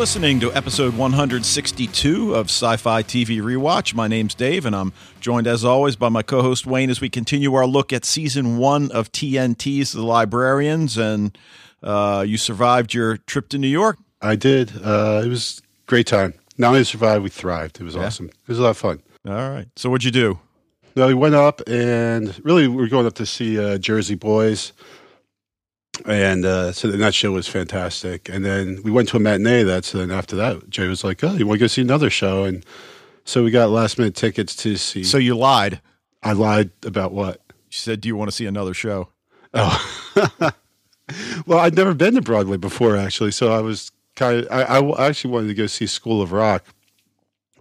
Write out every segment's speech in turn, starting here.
listening to episode 162 of Sci Fi TV Rewatch. My name's Dave, and I'm joined, as always, by my co host Wayne as we continue our look at season one of TNT's The Librarians. And uh, you survived your trip to New York. I did. Uh, it was a great time. Not only survived, we thrived. It was Yeah. awesome. It was a lot of fun. All right. So, what'd you do? No, we went up and really we are going up to see uh, Jersey Boys. And uh, so that show was fantastic. And then we went to a matinee. That's then after that, Jay was like, "Oh, you want to go see another show?" And so we got last minute tickets to see. So, you lied. I lied about what? She said, Do you want to see another show? Oh, well, I'd never been to Broadway before, actually. So I was kind of. I, I actually wanted to go see School of Rock,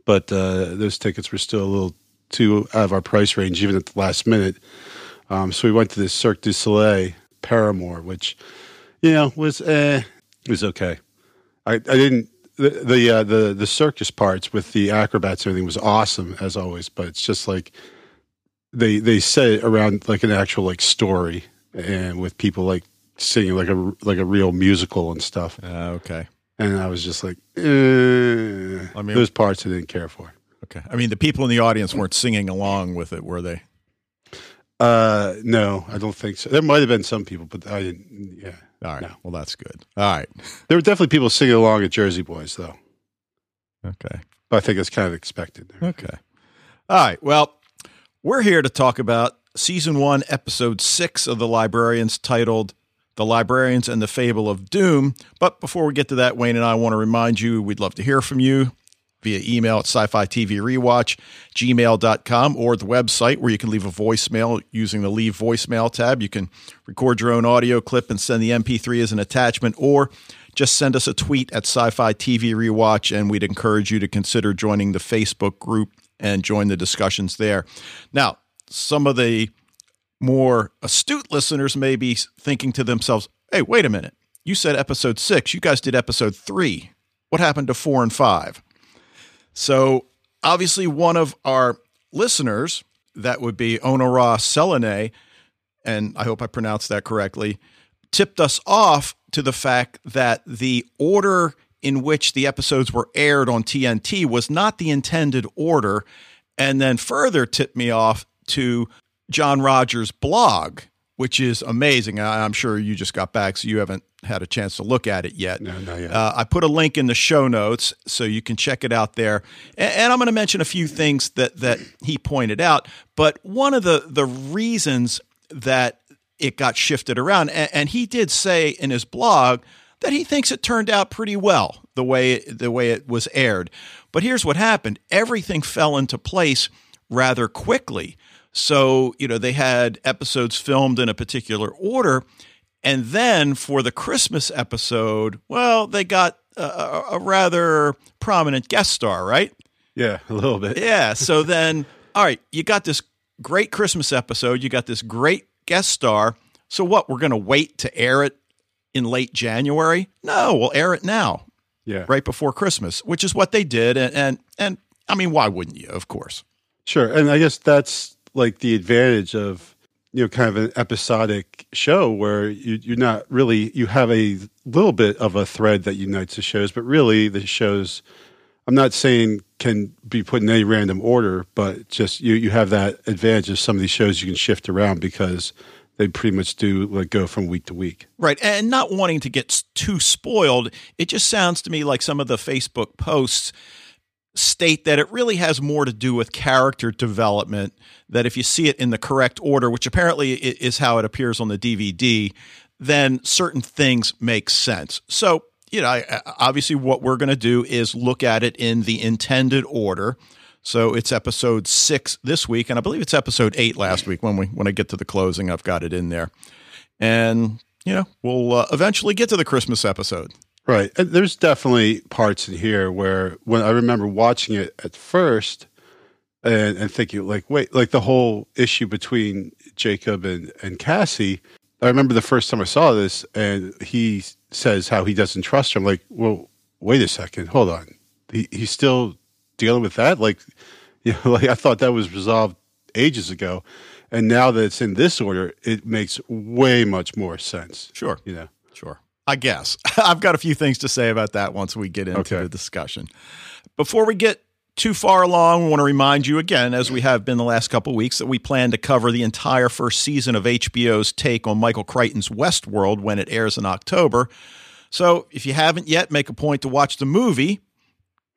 but uh, those tickets were still a little too out of our price range, even at the last minute. Um, so we went to this Cirque du Soleil Paramour, which you know was eh, it was okay. I, I didn't the the, uh, the the circus parts with the acrobats and everything was awesome as always, but it's just like they they set around like an actual like story and with people like singing like a like a real musical and stuff. Uh, okay. And I was just like, eh, I mean- those parts I didn't care for. Okay. I mean, the people in the audience weren't singing along with it, were they? Uh, no, I don't think so. There might have been some people, but I didn't. Yeah, All right. No. Well, that's good. All right. there were definitely people singing along at Jersey Boys, though. Okay. But I think that's kind of expected. There. Okay. All right. Well, we're here to talk about season one, episode six of The Librarians, titled The Librarians and the Fable of Doom. But before we get to that, Wayne and I want to remind you we'd love to hear from you via email at sci fi TV rewatch, gmail.com, or the website where you can leave a voicemail using the leave voicemail tab. You can record your own audio clip and send the MP3 as an attachment, or just send us a tweet at sci fi TV rewatch, and we'd encourage you to consider joining the Facebook group and join the discussions there. Now, some of the more astute listeners may be thinking to themselves, hey, wait a minute. You said episode six. You guys did episode three. What happened to four and five? So, obviously, one of our listeners, that would be Honora Selene, and I hope I pronounced that correctly, tipped us off to the fact that the order in which the episodes were aired on TNT was not the intended order, and then further tipped me off to John Rogers' blog, which is amazing. I- I'm sure you just got back, so you haven't had a chance to look at it yet. No, not yet. Uh, I put a link in the show notes so you can check it out there. And, and I'm going to mention a few things that that he pointed out. But one of the the reasons that it got shifted around, and, and he did say in his blog that he thinks it turned out pretty well the way the way it was aired. But here's what happened: everything fell into place rather quickly. So you know they had episodes filmed in a particular order. And then for the Christmas episode, well, they got a, a, a rather prominent guest star, right? yeah, a little bit. Yeah. So then, all right, you got this great Christmas episode, you got this great guest star. So what? We're going to wait to air it in late January? No, we'll air it now, Yeah, right before Christmas, which is what they did. And and, and I mean, why wouldn't you? Of course. Sure, and I guess that's like the advantage of you know kind of an episodic show where you, you're not really you have a little bit of a thread that unites the shows, but really the shows. I'm not saying can be put in any random order, but just you you have that advantage of some of these shows you can shift around because they pretty much do like go from week to week. Right. And not wanting to get too spoiled, it just sounds to me like some of the Facebook posts state that it really has more to do with character development. That if you see it in the correct order, which apparently is how it appears on the DVD, then certain things make sense. So, you know, obviously, what we're going to do is look at it in the intended order. So it's episode six this week, and I believe it's episode eight last week. When we when I get to the closing, I've got it in there, and you know we'll uh, eventually get to the Christmas episode. Right. And there's definitely parts in here where when I remember watching it at first and, and thinking like, wait, like the whole issue between Jacob and, and Cassie, I remember the first time I saw this and he says how he doesn't trust her. I'm like, well, wait a second, hold on. He, he's still dealing with that? Like, you know, like I thought that was resolved ages ago. And now that it's in this order, it makes way much more sense. Sure, You know, sure. I guess. I've got a few things to say about that once we get into Okay. the discussion. Before we get too far along, I want to remind you again, as we have been the last couple of weeks, that we plan to cover the entire first season of HBO's take on Michael Crichton's Westworld when it airs in October. So if you haven't yet, make a point to watch the movie.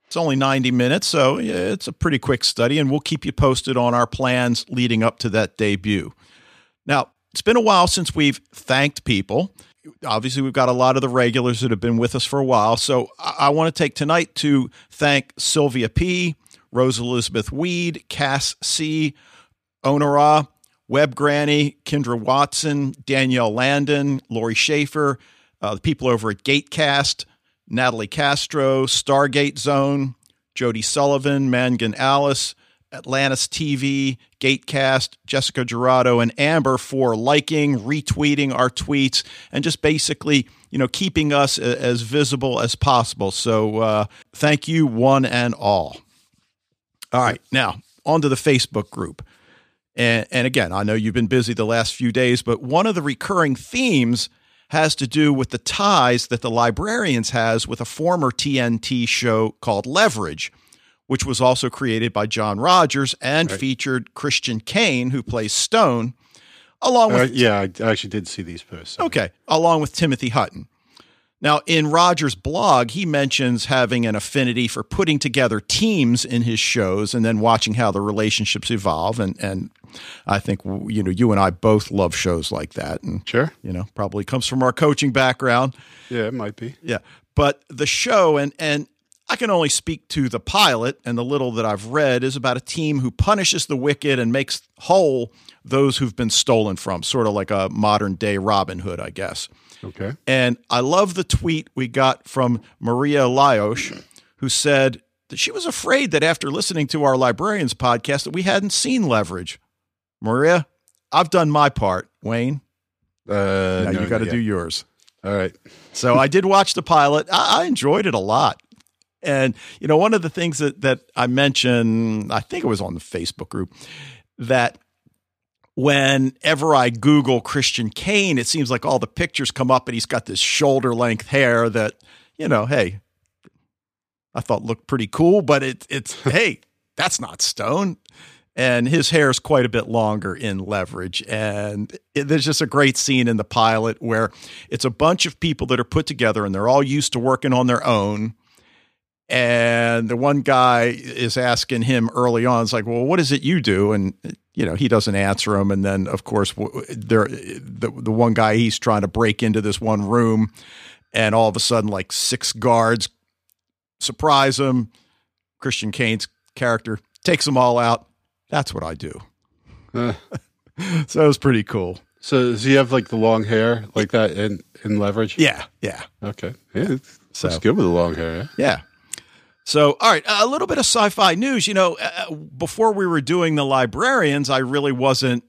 It's only 90 minutes, so it's a pretty quick study, and we'll keep you posted on our plans leading up to that debut. Now, it's been a while since we've thanked people. Obviously, we've got a lot of the regulars that have been with us for a while. So I, I want to take tonight to thank Sylvia P., Rose Elizabeth Weed, Cass C., Onora, Web Granny, Kendra Watson, Danielle Landon, Lori Schaefer, uh, the people over at Gatecast, Natalie Castro, Stargate Zone, Jody Sullivan, Mangan Alice, Atlantis TV, Gatecast, Jessica Gerardo, and Amber for liking, retweeting our tweets, and just basically, you know, keeping us as visible as possible. So, uh, thank you, one and all. All right, now on to the Facebook group. And, and again, I know you've been busy the last few days, but one of the recurring themes has to do with the ties that the librarians has with a former TNT show called Leverage, which was also created by John Rogers and Right. featured Christian Kane, who plays Stone, along Uh, with yeah, I actually did see these posts. Okay, along with Timothy Hutton. Now, in Rogers' blog, he mentions having an affinity for putting together teams in his shows and then watching how the relationships evolve. And and I think you know you and I both love shows like that, and Sure. you know probably comes from our coaching background. Yeah, it might be. Yeah, but the show and and I can only speak to the pilot and the little that I've read is about a team who punishes the wicked and makes whole those who've been stolen from, sort of like a modern day Robin Hood, I guess. Okay. And I love the tweet we got from Maria Liosh, who said that she was afraid that after listening to our librarians podcast that we hadn't seen leverage. Maria, I've done my part. Wayne, Uh, now no, you got to not do yours. All right. So I did watch the pilot. I, I enjoyed it a lot. And you know, one of the things that that I mentioned, I think it was on the Facebook group, that whenever I Google Christian Kane, it seems like all the pictures come up and he's got this shoulder length hair that, you know, hey, I thought looked pretty cool, but it, it's hey, that's not Stone. And his hair is quite a bit longer in Leverage. And it, there's just a great scene in the pilot where it's a bunch of people that are put together and they're all used to working on their own. And the one guy is asking him early on, it's like, well, what is it you do? And, you know, he doesn't answer him. And then, of course, there, the, the one guy, he's trying to break into this one room. And all of a sudden, like six guards surprise him. Christian Kane's character takes them all out. That's what I do. Uh, So it was pretty cool. so does he have like the long hair like that in in leverage? Yeah, yeah. Okay. Yeah. So- Looks good with the long hair. Yeah. So, all right, a little bit of sci fi news. You know, uh, before we were doing the librarians, I really wasn't,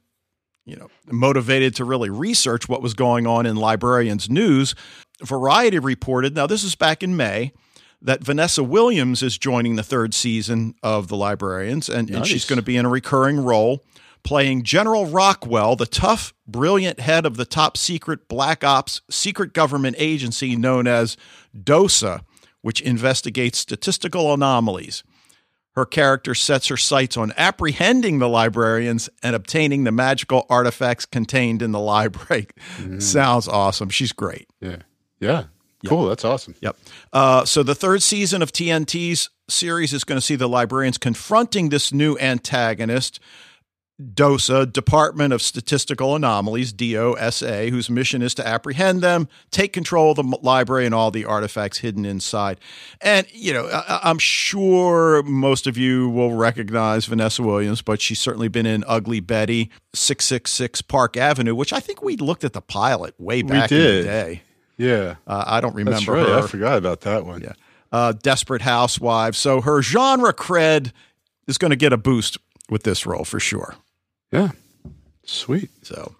you know, motivated to really research what was going on in librarians news. Variety reported, now this is back in May, that Vanessa Williams is joining the third season of the librarians, and, and she's going to be in a recurring role. Playing General Rockwell, the tough, brilliant head of the top secret black ops secret government agency known as DOSA, which investigates statistical anomalies. Her character sets her sights on apprehending the librarians and obtaining the magical artifacts contained in the library. Sounds awesome. She's great. Yeah. Yeah. Cool. That's awesome. Yep. Uh, so the third season of TNT's series is going to see the librarians confronting this new antagonist, DOSA, Department of Statistical Anomalies, DOSA, whose mission is to apprehend them, take control of the library and all the artifacts hidden inside. And, you know, I- I'm sure most of you will recognize Vanessa Williams, but she's certainly been in Ugly Betty, 666 Park Avenue, which I think we looked at the pilot way back in the day. Yeah. Uh, I don't remember That's right. her I forgot about that one. Yeah. uh, Desperate Housewives. So her genre cred is going to get a boost with this role for sure. Yeah. Sweet. So,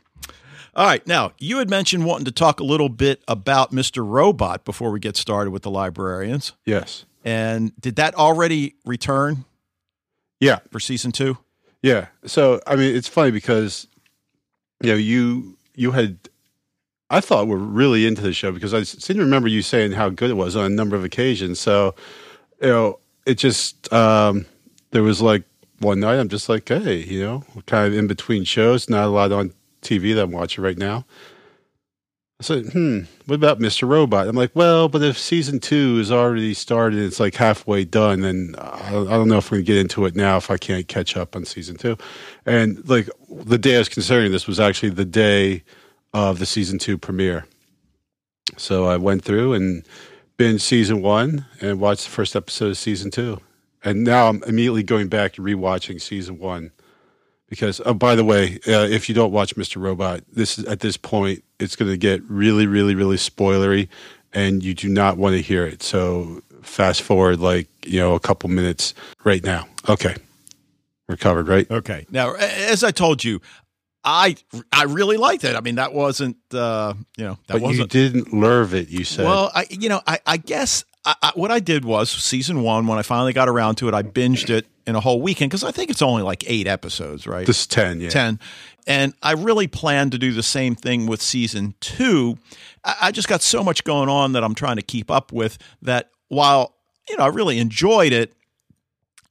all right. Now, you had mentioned wanting to talk a little bit about Mr. Robot before we get started with the librarians. Yes. And did that already return Yeah. for season two? Yeah. So I mean, it's funny because you know you you had I thought were really into the show because I seem to remember you saying how good it was on a number of occasions. So, you know, it just um, there was like one night I'm just like, hey, you know, kind of in between shows, not a lot on TV that I'm watching right now. I said, hmm, what about Mr. Robot? I'm like, well, but if season two is already started, it's like halfway done, then I don't know if we're going to get into it now if I can't catch up on season two. And like the day I was considering this was actually the day of the season two premiere. So I went through and binged season one and watched the first episode of season two. And now I'm immediately going back and rewatching season one because oh by the way uh, if you don't watch mr robot this is at this point it's going to get really really really spoilery and you do not want to hear it so fast forward like you know a couple minutes right now okay we're covered right okay now as i told you I I really liked it. I mean, that wasn't uh, you know that but wasn't. You didn't love it. You said. Well, I you know I I guess I, I, what I did was season one when I finally got around to it, I binged it in a whole weekend because I think it's only like eight episodes, right? This is ten, yeah, ten. And I really plan to do the same thing with season two. I, I just got so much going on that I'm trying to keep up with. That while you know I really enjoyed it,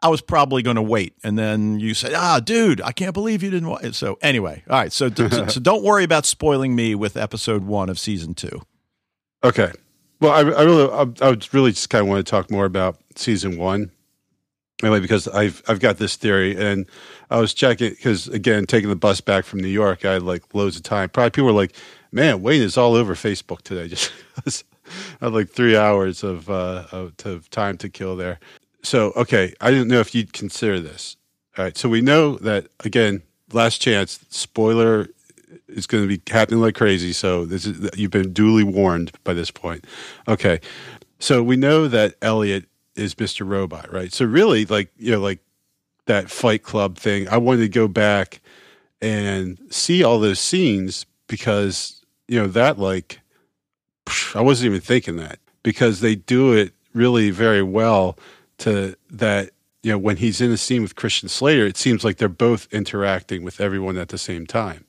I was probably going to wait. And then you said, ah, dude, I can't believe you didn't watch it. So, anyway, all right. So, so, so, don't worry about spoiling me with episode one of season two. Okay. Well, I, I really, I, I would really just kind of want to talk more about season one. Anyway, because I've I've got this theory, and I was checking because again, taking the bus back from New York, I had like loads of time. Probably people were like, "Man, Wayne is all over Facebook today." Just I had like three hours of uh, of time to kill there so okay, I didn't know if you'd consider this. All right, so we know that again, last chance spoiler is going to be happening like crazy. So this is you've been duly warned by this point. Okay, so we know that Elliot is Mr. Robot, right? So really, like you know, like that Fight Club thing, I wanted to go back and see all those scenes because you know that like I wasn't even thinking that because they do it really very well to that you know when he's in a scene with Christian Slater, it seems like they're both interacting with everyone at the same time,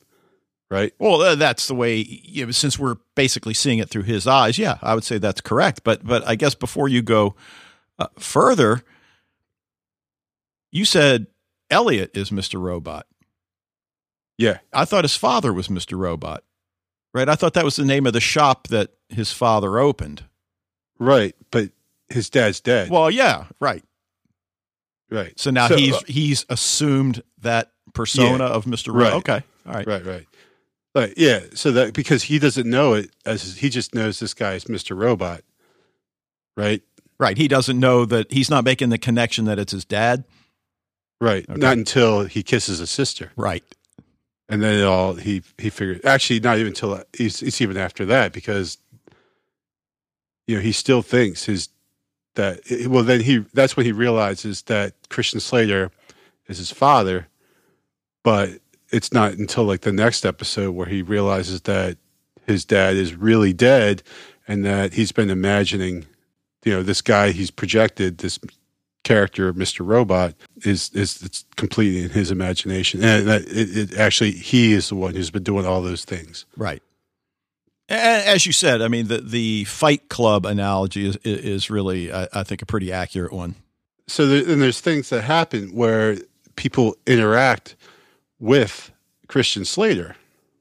right? Well, that's the way. You know, since we're basically seeing it through his eyes, yeah, I would say that's correct. But but I guess before you go uh, further, you said Elliot is Mister Robot. Yeah, I thought his father was Mister Robot. Right, I thought that was the name of the shop that his father opened. Right, but his dad's dead. Well, yeah, right. Right. So now so, he's uh, he's assumed that persona yeah, of Mr. Right. Okay. All right. Right, right. Right, yeah. So that because he doesn't know it as he just knows this guy is Mr. Robot. Right? Right. He doesn't know that he's not making the connection that it's his dad. Right. Okay. Not until he kisses his sister. Right. And then it all he he figured actually not even until it's, it's even after that because you know he still thinks his that well then he that's when he realizes that Christian Slater is his father, but it's not until like the next episode where he realizes that his dad is really dead and that he's been imagining you know this guy he's projected this character of Mr. Robot is is it's completely in his imagination and that it, it actually he is the one who's been doing all those things. Right. As you said, I mean, the, the Fight Club analogy is, is really, I, I think, a pretty accurate one. So, there, and there's things that happen where people interact with Christian Slater,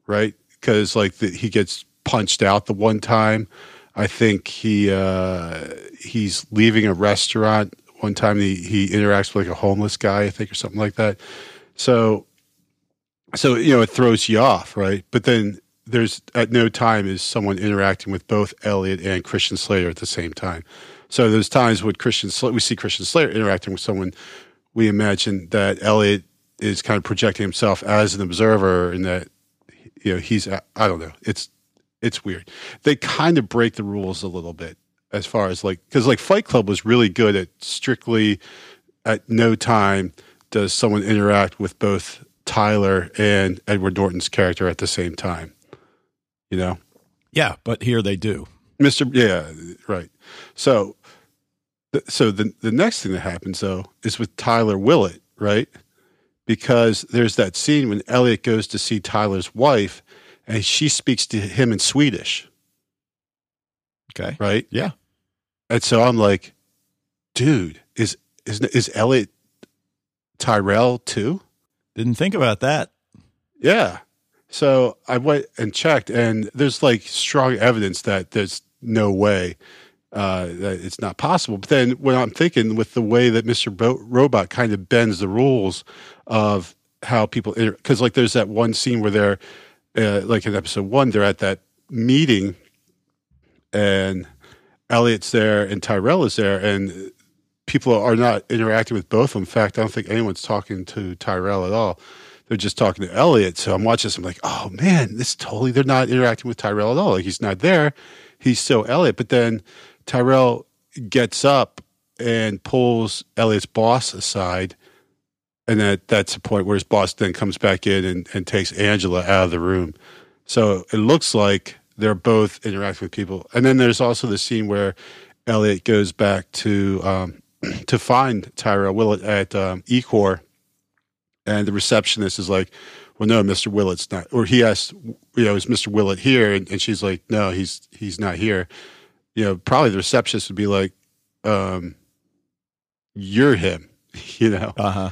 right? Because like the, he gets punched out the one time. I think he uh, he's leaving a restaurant one time. He he interacts with like a homeless guy, I think, or something like that. So, so you know, it throws you off, right? But then there's at no time is someone interacting with both Elliot and Christian Slater at the same time. So there's times when Christian we see Christian Slater interacting with someone, we imagine that Elliot is kind of projecting himself as an observer, and that you know he's I don't know it's it's weird. They kind of break the rules a little bit as far as like because like Fight Club was really good at strictly at no time does someone interact with both Tyler and Edward Norton's character at the same time you know? Yeah, but here they do. Mr. Yeah, right. So, so the the next thing that happens though is with Tyrell Wellick, right? Because there's that scene when Elliot goes to see Tyler's wife, and she speaks to him in Swedish. Okay. Right. Yeah. And so I'm like, dude, is is is Elliot Tyrell too? Didn't think about that. Yeah. So I went and checked, and there's like strong evidence that there's no way uh, it's not possible. But then when I'm thinking with the way that Mr. Bo- Robot kind of bends the rules of how people, because like there's that one scene where they're, uh, like in episode one, they're at that meeting and Elliot's there and Tyrell is there, and people are not interacting with both of them. In fact, I don't think anyone's talking to Tyrell at all. They're just talking to Elliot. So I'm watching this. I'm like, oh man, this totally, they're not interacting with Tyrell at all. Like he's not there. He's so Elliot. But then Tyrell gets up and pulls Elliot's boss aside. And that, that's the point where his boss then comes back in and, and takes Angela out of the room. So it looks like they're both interacting with people. And then there's also the scene where Elliot goes back to um, to find Tyrell Wellick at um, Ecor, and the receptionist is like, "Well, no, Mister Wellick's not." Or he asks, "You know, is Mister Willett here?" And, and, she's like, "No, he's he's not here." You know, probably the receptionist would be like, um, "You're him," you know. Uh huh.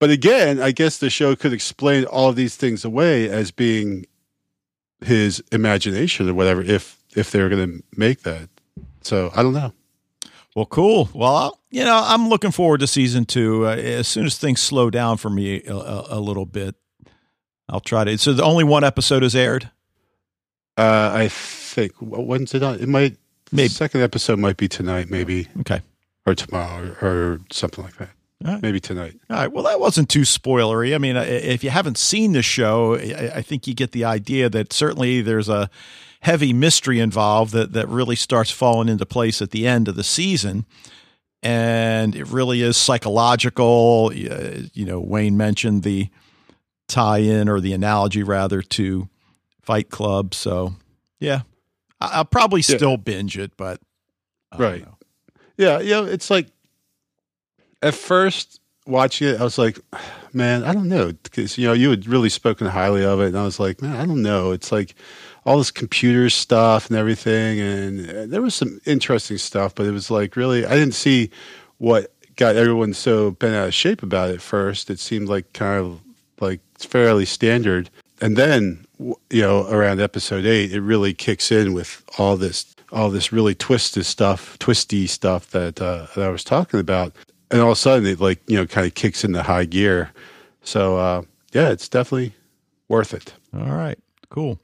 But again, I guess the show could explain all of these things away as being his imagination or whatever if if they're going to make that. So I don't know. Well, cool. Well, you know, I'm looking forward to season two. Uh, as soon as things slow down for me a, a, a, little bit, I'll try to. So the only one episode is aired. Uh, I think when's it on? It might. Maybe second episode might be tonight, maybe. Okay. Or tomorrow, or, or something like that. Right. Maybe tonight. All right. Well, that wasn't too spoilery. I mean, if you haven't seen the show, I think you get the idea that certainly there's a heavy mystery involved that, that really starts falling into place at the end of the season. And it really is psychological. You know, Wayne mentioned the tie in or the analogy rather to Fight Club. So, yeah, I'll probably still binge it, but. right. Yeah. You know, it's like at first watching it, I was like, man, I don't know. Because, you know, you had really spoken highly of it. And I was like, man, I don't know. It's like all this computer stuff and everything. And uh, there was some interesting stuff, but it was like really, I didn't see what got everyone so bent out of shape about it first. It seemed like kind of like fairly standard. And then, you know, around episode eight, it really kicks in with all this all this really twisted stuff, twisty stuff that, uh, that I was talking about and all of a sudden it like you know kind of kicks into high gear. So uh, yeah, it's definitely worth it. All right, cool.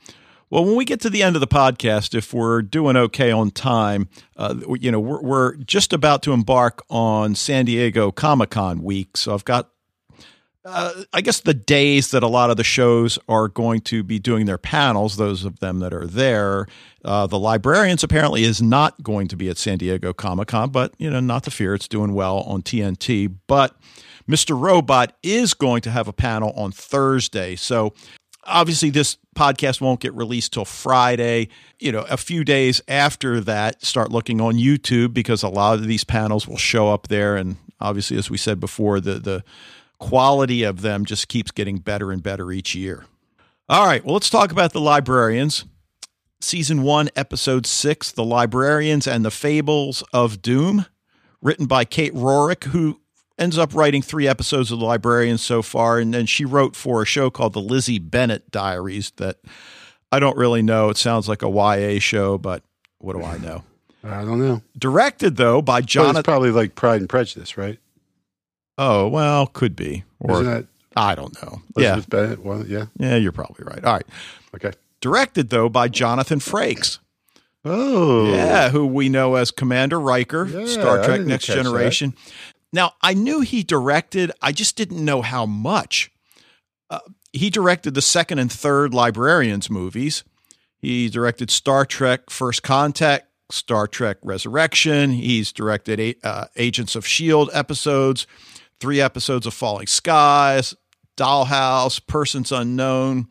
Well, when we get to the end of the podcast, if we're doing okay on time, uh, you know, we're, we're just about to embark on San Diego Comic Con week. So I've got uh, I guess the days that a lot of the shows are going to be doing their panels, those of them that are there, uh, the librarians apparently is not going to be at San Diego Comic Con, but you know, not to fear, it's doing well on TNT. But Mr. Robot is going to have a panel on Thursday, so obviously this podcast won't get released till Friday. You know, a few days after that, start looking on YouTube because a lot of these panels will show up there, and obviously, as we said before, the the quality of them just keeps getting better and better each year. All right, well, let's talk about the librarians. Season 1, Episode 6 The Librarians and the Fables of Doom, written by Kate Rorick, who ends up writing three episodes of The Librarians so far. And then she wrote for a show called The Lizzie Bennet Diaries that I don't really know. It sounds like a YA show, but what do I know? I don't know. Directed, though, by Jonathan. it's probably like Pride and Prejudice, right? Oh well, could be. Or Isn't that I don't know. Elizabeth yeah, Bennet. Well, yeah, yeah, you're probably right. All right. Okay. Directed though by Jonathan Frakes. Oh, yeah, who we know as Commander Riker, yeah, Star Trek Next Generation. That. Now, I knew he directed. I just didn't know how much. Uh, he directed the second and third Librarians movies. He directed Star Trek First Contact, Star Trek Insurrection. He's directed uh, Agents of S.H.I.E.L.D. episodes three episodes of Falling Skies, Dollhouse, Persons Unknown,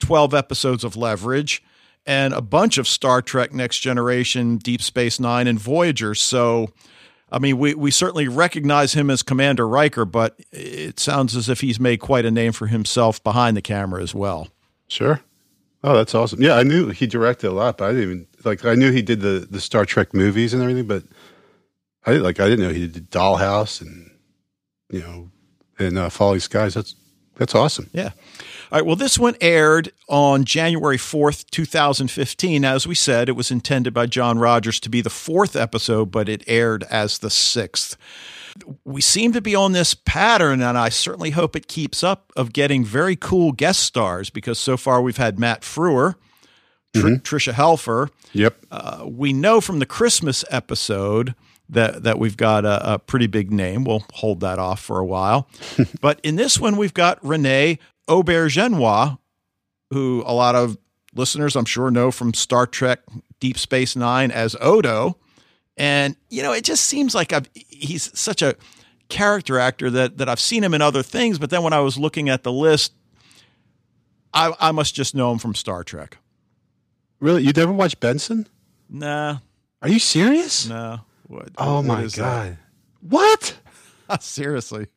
12 episodes of Leverage, and a bunch of Star Trek Next Generation, Deep Space Nine, and Voyager. So, I mean, we, we certainly recognize him as Commander Riker, but it sounds as if he's made quite a name for himself behind the camera as well. Sure. Oh, that's awesome. Yeah, I knew he directed a lot, but I didn't even like. I knew he did the the Star Trek movies and everything, but I like. I didn't know he did Dollhouse and you know and uh, Falling Skies. That's that's awesome. Yeah. All right. Well, this one aired on January 4th, 2015. As we said, it was intended by John Rogers to be the fourth episode, but it aired as the sixth. We seem to be on this pattern, and I certainly hope it keeps up of getting very cool guest stars because so far we've had Matt Frewer, Tr- mm-hmm. Tricia Helfer. Yep. Uh, we know from the Christmas episode that that we've got a, a, pretty big name. We'll hold that off for a while. but in this one, we've got René Auberjonois, who a lot of listeners, I'm sure, know from Star Trek Deep Space Nine as Odo. And, you know, it just seems like I've, he's such a character actor that, that I've seen him in other things. But then when I was looking at the list, I, I must just know him from Star Trek. Really? You never watched Benson? Nah. Are you serious? No. What, oh what my god! That? What? Seriously,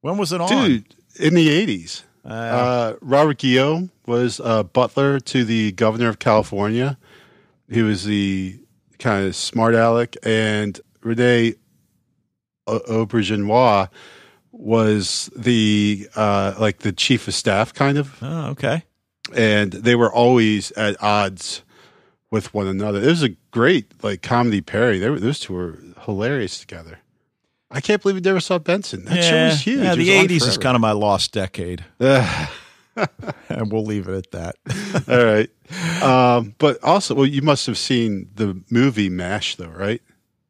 when was it on? Dude, in the eighties. Uh, uh, Robert Guillaume was a butler to the governor of California. He was the kind of smart aleck, and Rene Auberjonois was the uh, like the chief of staff, kind of. Oh, okay. And they were always at odds with one another. It was a great like comedy parody. They were, those two were hilarious together. I can't believe we never saw Benson. That yeah, show was huge. Yeah, the eighties is kind of my lost decade. and we'll leave it at that. All right. Um, but also, well, you must have seen the movie MASH, though, right?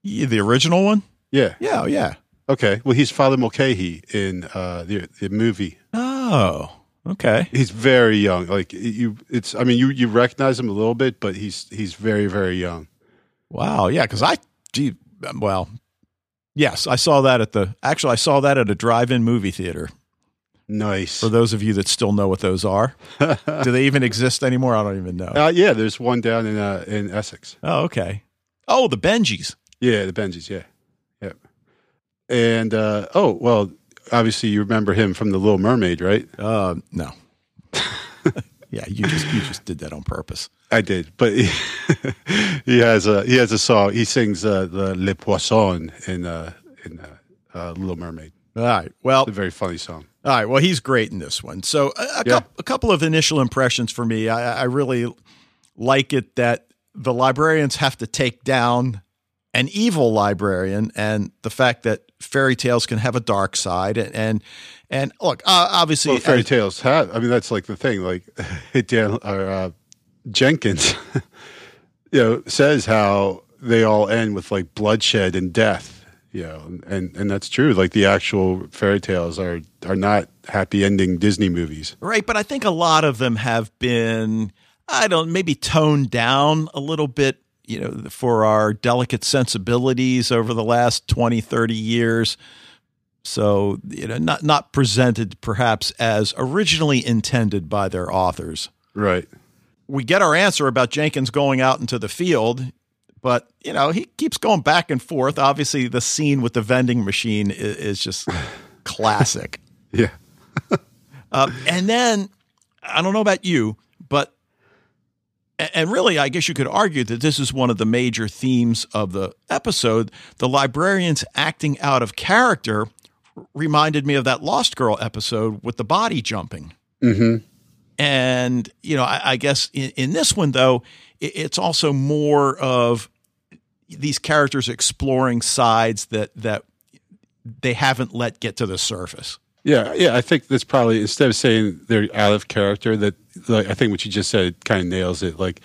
Yeah, the original one. Yeah. Yeah. Oh, yeah. Okay. Well, he's Father Mulcahy in uh, the the movie. Oh. Okay. He's very young. Like you, it's. I mean, you you recognize him a little bit, but he's he's very very young. Wow. Yeah. Because I, gee, well, yes, I saw that at the. Actually, I saw that at a drive-in movie theater. Nice. For those of you that still know what those are, do they even exist anymore? I don't even know. Uh, yeah, there's one down in uh, in Essex. Oh, okay. Oh, the Bengies. Yeah, the Bengies. Yeah, yeah. And uh, oh well, obviously you remember him from the Little Mermaid, right? Uh, no. yeah, you just you just did that on purpose. I did, but he, he has a he has a song. He sings uh, the Le Poisson in uh, in uh, uh, Little Mermaid. All right. Well, it's a very funny song. All right. Well, he's great in this one. So a, a, yeah. a couple of initial impressions for me. I, I really like it that the librarians have to take down an evil librarian and the fact that fairy tales can have a dark side and and, and look uh, obviously well, fairy tales have i mean that's like the thing like dan or uh, jenkins you know says how they all end with like bloodshed and death you know and and that's true. Like the actual fairy tales are are not happy ending disney movies. Right but i think a lot of them have been i don't maybe toned down a little bit you know, for our delicate sensibilities over the last 20, 30 years. So, you know, not not presented perhaps as originally intended by their authors. Right. We get our answer about Jenkins going out into the field, but you know, he keeps going back and forth. Obviously, the scene with the vending machine is, is just classic. Yeah. uh, and then I don't know about you, but and really, I guess you could argue that this is one of the major themes of the episode. The librarians acting out of character reminded me of that Lost Girl episode with the body jumping. Mm-hmm. And, you know, I, I guess in, in, this one, though, it, it's also more of these characters exploring sides that, that they haven't let get to the surface. Yeah, yeah. I think that's probably instead of saying they're out of character, that like, I think what you just said kind of nails it. Like,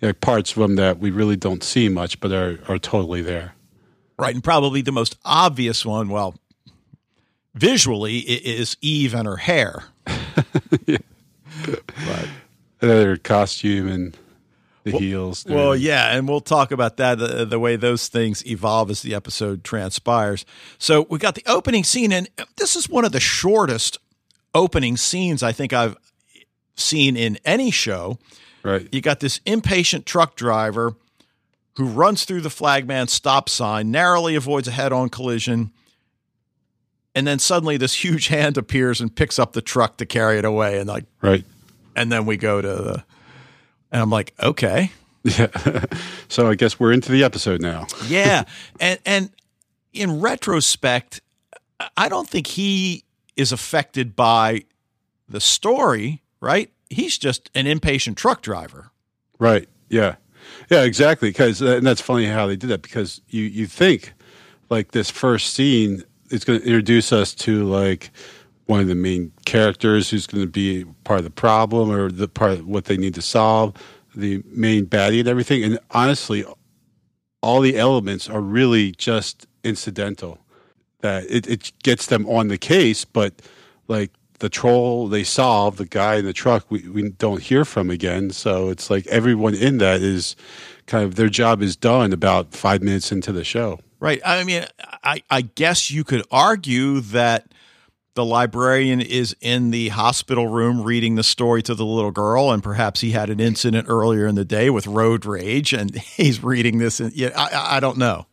you know, parts of them that we really don't see much, but are are totally there. Right, and probably the most obvious one, well, visually, is Eve and her hair. yeah. But her costume and the well, heels. Well, yeah, and we'll talk about that the, the, way those things evolve as the episode transpires. So we got the opening scene, and this is one of the shortest opening scenes I think I've seen in any show. Right. You got this impatient truck driver who runs through the flagman stop sign, narrowly avoids a head-on collision, and then suddenly this huge hand appears and picks up the truck to carry it away, and like right. And then we go to the And I'm like, okay. Yeah. so I guess we're into the episode now. yeah. And and in retrospect, I don't think he is affected by the story, right? He's just an impatient truck driver. Right. Yeah. Yeah, exactly. Because uh, and that's funny how they did that because you you think like this first scene is going to introduce us to like one of the main characters who's going to be part of the problem or the part what they need to solve, the main baddie and everything. And honestly, all the elements are really just incidental. That it, it gets them on the case, but like the troll they solve, the guy in the truck we, we don't hear from again. So it's like everyone in that is kind of their job is done about five minutes into the show. Right. I mean, I, I guess you could argue that the librarian is in the hospital room reading the story to the little girl, and perhaps he had an incident earlier in the day with road rage, and he's reading this. And yeah, I, I don't know.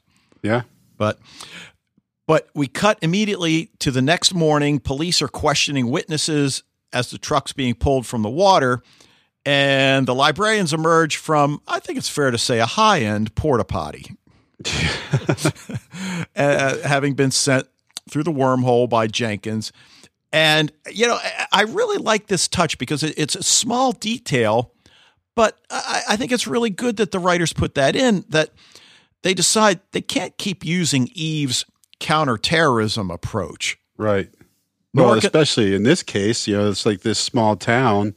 Yeah, but but we cut immediately to the next morning. Police are questioning witnesses as the truck's being pulled from the water, and the librarians emerge from, I think it's fair to say, a high end porta potty. uh, having been sent through the wormhole by Jenkins. And, you know, I really like this touch because it's a small detail, but I think it's really good that the writers put that in that they decide they can't keep using Eve's counterterrorism approach. Right. Well, especially in this case, you know, it's like this small town.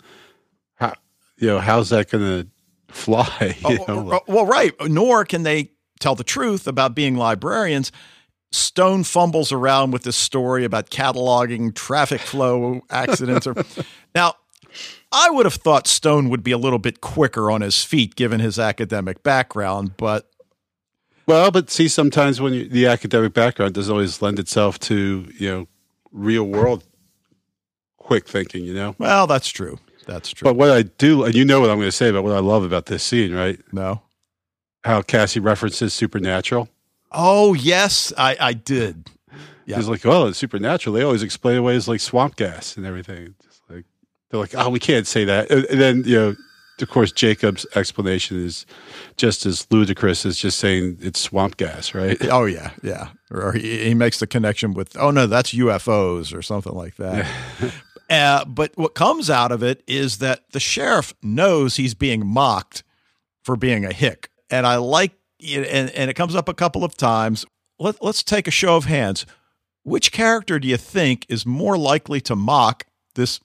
How, you know, how's that going to fly? Oh, oh, well, right. Nor can they tell the truth about being librarians. Stone fumbles around with this story about cataloging traffic flow accidents. Or, now, I would have thought Stone would be a little bit quicker on his feet given his academic background, but. Well, but see, sometimes when you, the academic background doesn't always lend itself to, you know, real world quick thinking, you know? Well, that's true. That's true. But what I do, and you know what I'm going to say about what I love about this scene, right? No. How Cassie references Supernatural. Oh yes, I, I did. Yeah. He's like, oh, it's supernatural. They always explain away as like swamp gas and everything. Just like they're like, oh, we can't say that. And then you know, of course, Jacob's explanation is just as ludicrous as just saying it's swamp gas, right? Oh yeah, yeah. Or he, he makes the connection with, oh no, that's UFOs or something like that. uh, but what comes out of it is that the sheriff knows he's being mocked for being a hick, and I like and, and it comes up a couple of times. Let, let's take a show of hands. Which character do you think is more likely to mock this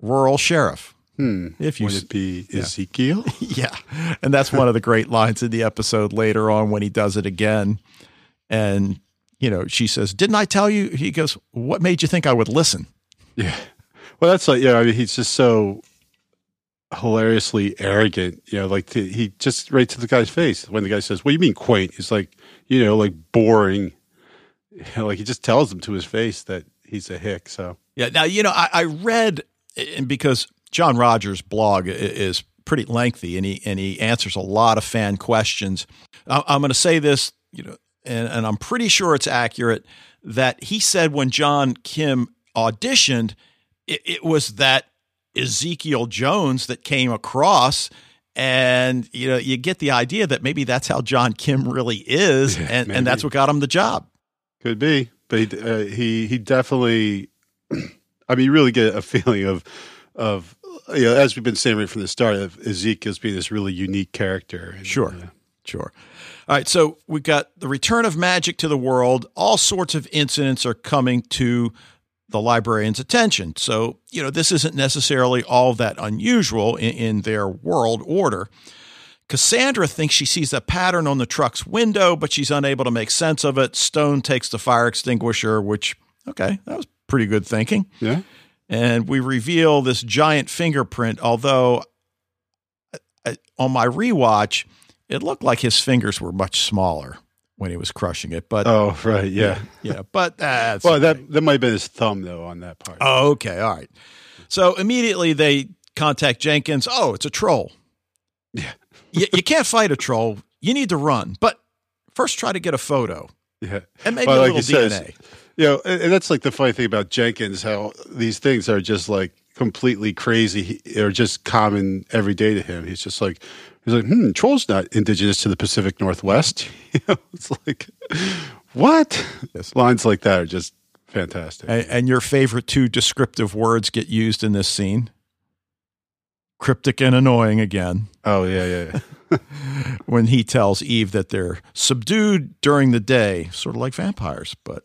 rural sheriff? Hmm. If you would it be yeah. Ezekiel? yeah, and that's one of the great lines in the episode later on when he does it again, and you know she says, "Didn't I tell you?" He goes, "What made you think I would listen?" Yeah. Well, that's like yeah. I mean, he's just so hilariously arrogant. You know, like to, he just right to the guy's face when the guy says, "What do you mean quaint?" He's like, you know, like boring. You know, like he just tells him to his face that he's a hick. So yeah. Now you know, I, I read and because John Rogers' blog is pretty lengthy and he and he answers a lot of fan questions. I'm going to say this, you know, and, and I'm pretty sure it's accurate that he said when John Kim auditioned, it, it was that Ezekiel Jones that came across and you know you get the idea that maybe that's how John Kim really is, yeah, and, and that's what got him the job. Could be, but he uh, he, he definitely. I mean, you really get a feeling of of you know, as we've been saying right from the start of Ezekiel being this really unique character. And, sure, uh, sure. All right, so we've got the return of magic to the world. All sorts of incidents are coming to the librarian's attention. So, you know, this isn't necessarily all that unusual in, in, their world order. Cassandra thinks she sees a pattern on the truck's window, but she's unable to make sense of it. Stone takes the fire extinguisher, which, okay, that was pretty good thinking. Yeah. And we reveal this giant fingerprint, although I, I, on my rewatch, it looked like his fingers were much smaller when he was crushing it. But oh, right, yeah, yeah. yeah but that's well, that that might have been his thumb though on that part. Oh, okay, all right. So immediately they contact Jenkins. Oh, it's a troll. Yeah, you, you can't fight a troll. You need to run, but first try to get a photo. Yeah, and maybe well, a little DNA. Says, you know, and that's like the funny thing about Jenkins, how these things are just like completely crazy or just common every day to him. He's just like he's like, hmm, troll's not indigenous to the Pacific Northwest. you know, it's like what? Yes. Lines like that are just fantastic. And, and your favorite two descriptive words get used in this scene? Cryptic and annoying again. Oh yeah, yeah. yeah. when he tells Eve that they're subdued during the day, sort of like vampires, but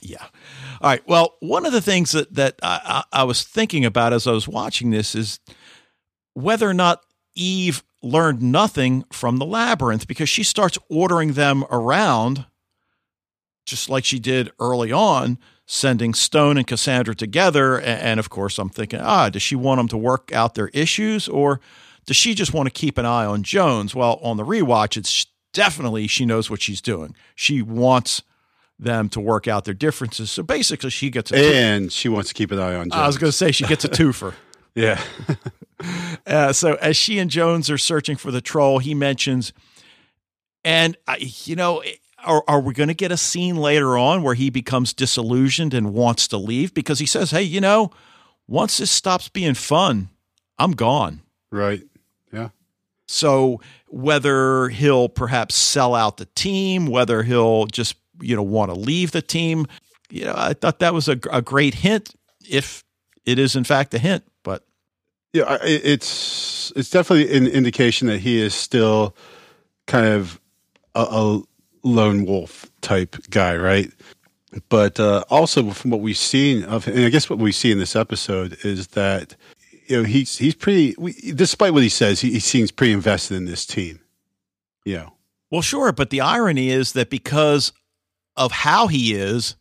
yeah. All right. Well, one of the things that that I, I, was thinking about as I was watching this is whether or not Eve learned nothing from the labyrinth because she starts ordering them around just like she did early on, sending Stone and Cassandra together. And, of course, I'm thinking, ah, does she want them to work out their issues or does she just want to keep an eye on Jones? Well, on the rewatch, it's definitely she knows what she's doing. She wants them to work out their differences. So basically, she gets a and she wants to keep an eye on. Jones. I was going to say she gets a twofer. yeah. uh, so as she and Jones are searching for the troll, he mentions, and I, you know, are, are we going to get a scene later on where he becomes disillusioned and wants to leave because he says, "Hey, you know, once this stops being fun, I'm gone." Right. Yeah. So whether he'll perhaps sell out the team, whether he'll just you know want to leave the team, you know, I thought that was a, a great hint, if it is in fact a hint. But yeah, it's it's definitely an indication that he is still kind of a, a lone wolf type guy, right? But uh, also from what we've seen of, and I guess what we see in this episode is that you know he's he's pretty. We, despite what he says, he, he seems pretty invested in this team. Yeah. Well, sure, but the irony is that because of how he is,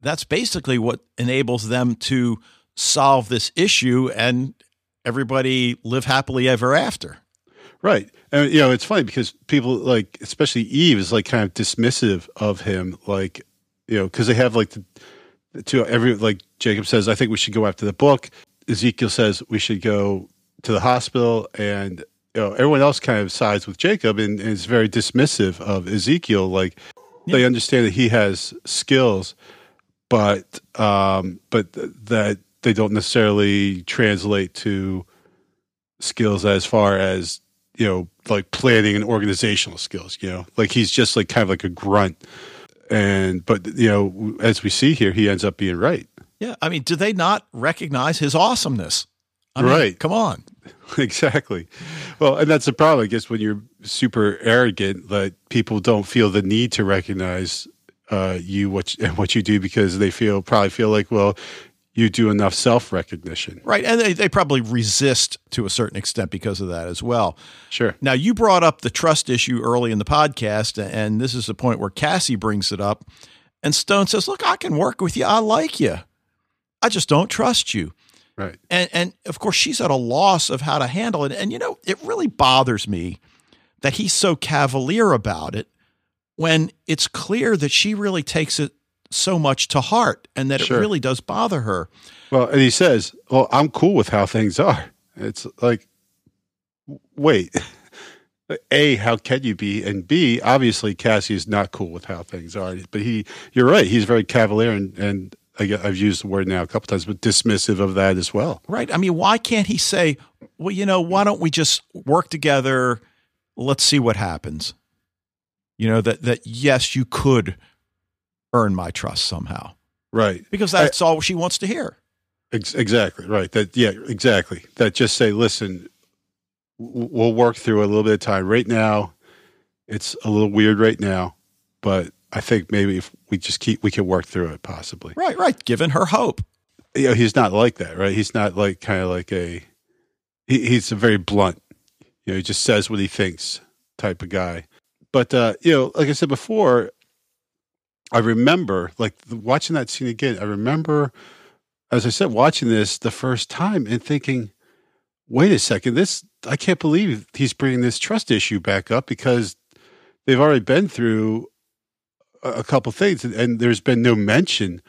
that's basically what enables them to solve this issue and everybody live happily ever after. Right. And, you know, it's funny because people like, especially Eve is like kind of dismissive of him. Like, you know, because they have like the, two, every, like Jacob says, I think we should go after the book. Ezekiel says we should go to the hospital. And, you know, everyone else kind of sides with Jacob and, and is very dismissive of Ezekiel. Like. They understand that he has skills, but, um, but th- that they don't necessarily translate to skills as far as you know, like planning and organizational skills, you know, like he's just like kind of like a grunt. And, but, you know, as we see here, he ends up being right. Yeah. I mean, do they not recognize his awesomeness? I mean, right. Come on. exactly. Well, and that's the problem, I guess, when you're super arrogant, that people don't feel the need to recognize uh, you what and what you do because they feel probably feel like, well, you do enough self recognition. Right. And they, they probably resist to a certain extent because of that as well. Sure. Now, you brought up the trust issue early in the podcast, and this is the point where Cassie brings it up. And Stone says, Look, I can work with you. I like you. I just don't trust you. Right. And, and of course, she's at a loss of how to handle it. And, you know, it really bothers me that he's so cavalier about it when it's clear that she really takes it so much to heart and that sure. it really does bother her. Well, and he says, Well, I'm cool with how things are. It's like, wait, A, how can you be? And B, obviously Cassie is not cool with how things are. But he, you're right, he's very cavalier and, and I've used the word now a couple times, but dismissive of that as well. Right. I mean, why can't he say, well, you know, why don't we just work together? Let's see what happens. You know, that, that yes, you could earn my trust somehow. Right. Because that's I, all she wants to hear. Ex- exactly. Right. That yeah, exactly. That just say, listen, we'll work through a little bit of time. Right now, it's a little weird right now, but I think maybe if we just keep, we can work through it possibly. Right. Right. Giving her hope. You know, he's not like that, right? He's not like kind of like a, he, he's a very blunt, you know, he just says what he thinks type of guy. But, uh, you know, like I said before, I remember like watching that scene again. I remember, as I said, watching this the first time and thinking, wait a second, this, I can't believe he's bringing this trust issue back up because they've already been through a, couple things and, there's been no mention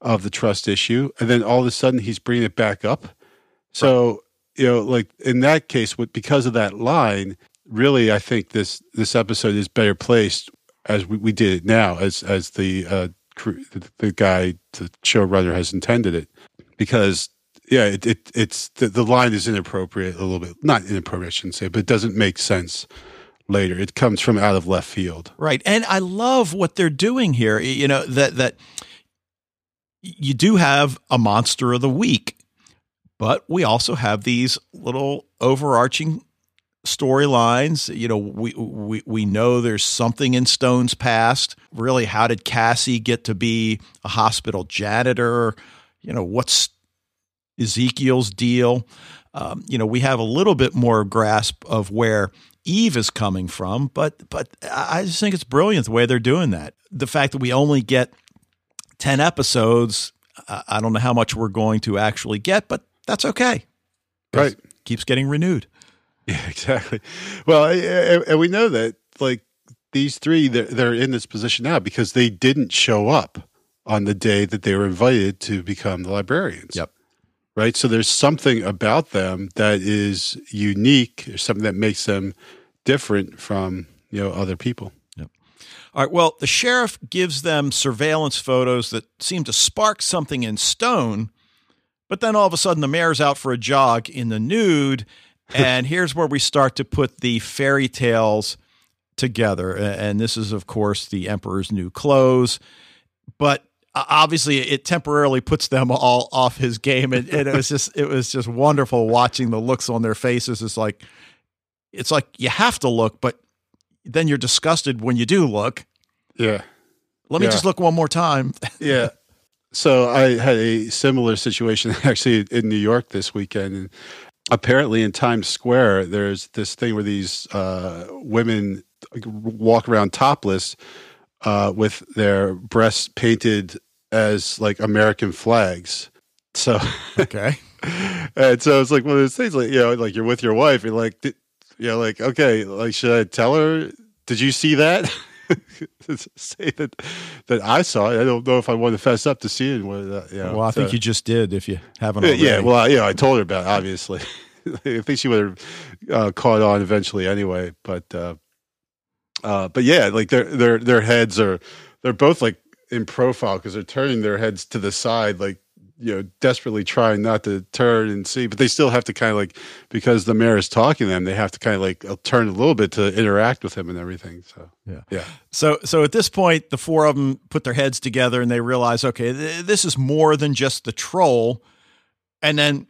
of the trust issue. And then all of a sudden he's bringing it back up. So, right. you know, like in that case, with, because of that line, really, I think this, this episode is better placed as we, we did it now, as as the uh, the guy, the showrunner has intended it. because yeah, it, it it's the, the line is inappropriate a little bit, not inappropriate, I shouldn't say, but it doesn't make sense later. It comes from out of left field, right? And I love what they're doing here. You know that that you do have a monster of the week, but we also have these little overarching storylines. You know, we, we we know there's something in Stone's past. Really, how did Cassie get to be a hospital janitor? You know, what's Ezekiel's deal. Um, you know, we have a little bit more grasp of where Eve is coming from, but but I just think it's brilliant the way they're doing that. The fact that we only get ten episodes, I don't know how much we're going to actually get, but that's okay. Right, keeps getting renewed. Yeah, exactly. Well, and we know that like these three, they're, they're in this position now because they didn't show up on the day that they were invited to become the librarians. Yep right? So there's something about them that is unique, or something that makes them different from you know other people. Yep. All right. Well, the sheriff gives them surveillance photos that seem to spark something in Stone, but then all of a sudden the mayor's out for a jog in the nude, and here's where we start to put the fairy tales together. And this is, of course, the Emperor's new clothes, but obviously it temporarily puts them all off his game. And, and, it was just it was just wonderful watching the looks on their faces. It's like it's like you have to look but then you're disgusted when you do look. Yeah. Let me yeah. just look one more time. Yeah. So i had a similar situation actually in new york this weekend. And apparently in times square there's this thing where these uh, women walk around topless uh, with their breasts painted as like American flags. So okay, and so it's like one of those things, like you know, like you're with your wife, you're like, you know, like okay, like should I tell her? Did you see that? Say that that I saw it. I don't know if I want to fess up to seeing what. Uh, you know, well, I so, think you just did. If you haven't, already. yeah. Well, yeah, I told her about. It, obviously, I think she would have uh, caught on eventually anyway. But uh, uh, but yeah, like their their their heads are they're both like in profile because they're turning their heads to the side, like you know, desperately trying not to turn and see, but they still have to kind of like because the mayor is talking to them, they have to kind of like uh, turn a little bit to interact with him and everything. So yeah, yeah. So so at this point, the four of them put their heads together and they realize, okay, th- this is more than just the troll, and then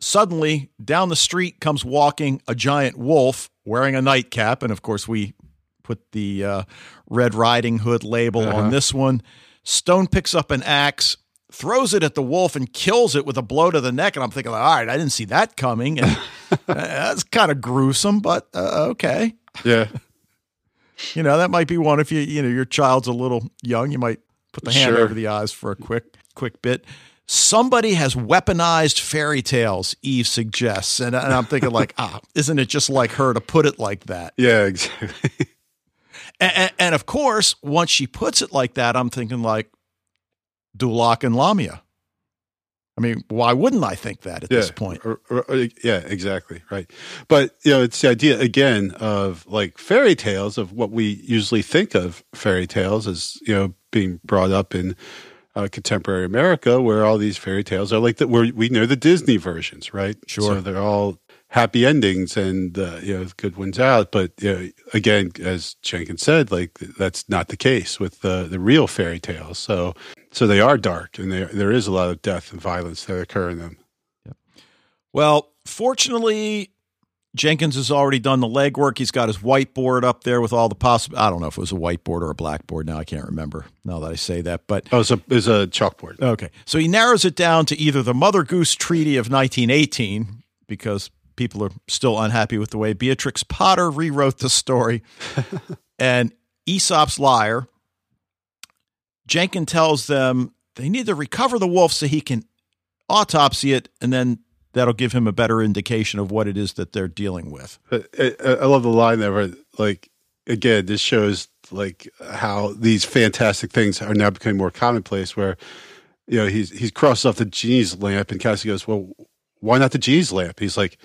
suddenly down the street comes walking a giant wolf wearing a nightcap, and of course we put the uh, Red Riding Hood label uh-huh. on this one. Stone picks up an axe, throws it at the wolf, and kills it with a blow to the neck. And I'm thinking, all right, I didn't see that coming. And that's kind of gruesome, but uh, okay. Yeah. you know, that might be one if you, you know, your child's a little young, you might put the hand sure. over the eyes for a quick, quick bit. Somebody has weaponized fairy tales, Eve suggests. And, and I'm thinking, like, ah, isn't it just like her to put it like that? Yeah, exactly. And, and, of course, once she puts it like that, I'm thinking like Dulaque and Lamia. I mean, why wouldn't I think that at yeah, this point? Or, or, yeah, exactly. Right. But, you know, it's the idea again of like fairy tales of what we usually think of fairy tales as, you know, being brought up in uh, contemporary America, where all these fairy tales are like that, where we know the Disney versions, right? Sure. So they're all happy endings and uh, you know good ones out. But you know, again, as Jenkins said, like that's not the case with the the real fairy tales. So so they are dark, and there there is a lot of death and violence that occur in them. Yep. Well, fortunately. Jenkins has already done the legwork. He's got his whiteboard up there with all the possible. I don't know if it was a whiteboard or a blackboard. Now I can't remember. Now that I say that, but oh, it's a, it's a chalkboard. Okay, so he narrows it down to either the Mother Goose Treaty of 1918, because people are still unhappy with the way Beatrix Potter rewrote the story. and Aesop's liar, Jenkins tells them they need to recover the wolf so he can autopsy it, and then that'll give him a better indication of what it is that they're dealing with. I, uh, uh, I love the line there, where, like again, this shows like how these fantastic things are now becoming more commonplace. Where you know he's he's crossed off the genie's lamp, and Cassie goes, "Well, why not the genie's lamp?" He's like,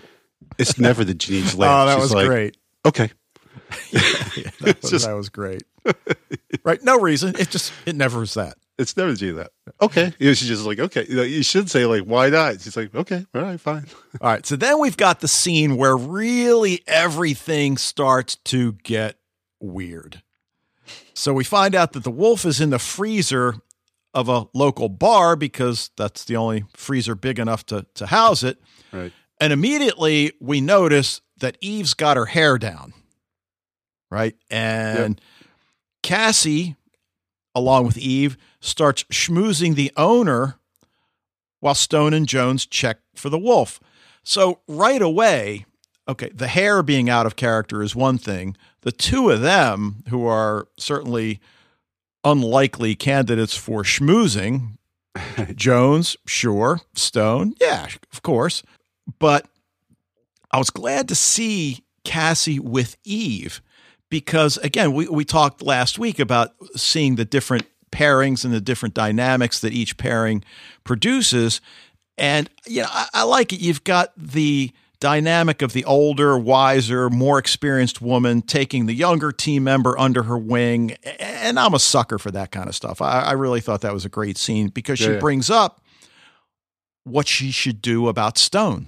it's never the genie's lamp. oh, that She's was like, great. Okay. yeah, yeah, that, was, just, that was great. right? No reason. It just it never was that. It's never do that. Okay. You know, she's just like, okay. You, know, you should say like, why not? She's like, okay, all right, fine. All right. So then we've got the scene where really everything starts to get weird. So we find out that the wolf is in the freezer of a local bar because that's the only freezer big enough to, to house it. Right. And immediately we notice that Eve's got her hair down. Right. And Cassie, along with Eve, starts schmoozing the owner while Stone and Jones check for the wolf. So right away, okay, the hair being out of character is one thing. The two of them, who are certainly unlikely candidates for schmoozing, Jones, sure. Stone, yeah, of course. But I was glad to see Cassie with Eve because, again, we, we talked last week about seeing the different pairings and the different dynamics that each pairing produces. And, you know, I, I like it. You've got the dynamic of the older, wiser, more experienced woman taking the younger team member under her wing. And I'm a sucker for that kind of stuff. I, I really thought that was a great scene because she Yeah, yeah. brings up what she should do about Stone.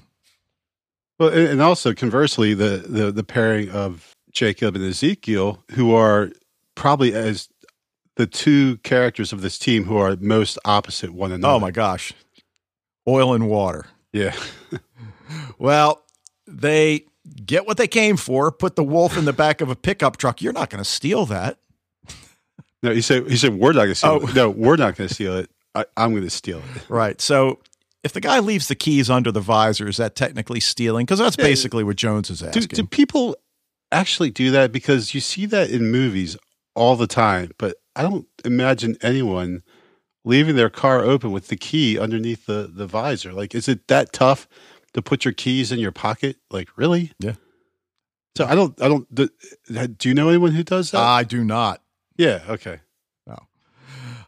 Well, and also conversely, the, the the pairing of Jacob and Ezekiel, who are probably as the two characters of this team who are most opposite one another. Oh my gosh. Oil and water. Yeah. Well, they get what they came for, put the wolf in the back of a pickup truck. You're not going to steal that. No, he said he said we're not going to steal Oh. it. No, we're not going to steal it. I, I'm going to steal it. Right. So if the guy leaves the keys under the visor, is that technically stealing? Because that's Yeah. basically what Jones is Do, asking. do people actually do that? Because you see that in movies all the time, but I don't imagine anyone leaving their car open with the key underneath the, the visor. Like, is it that tough to put your keys in your pocket? Like, really? Yeah. So I don't, I don't, do, do you know anyone who does that? I do not. yeah. Okay. No.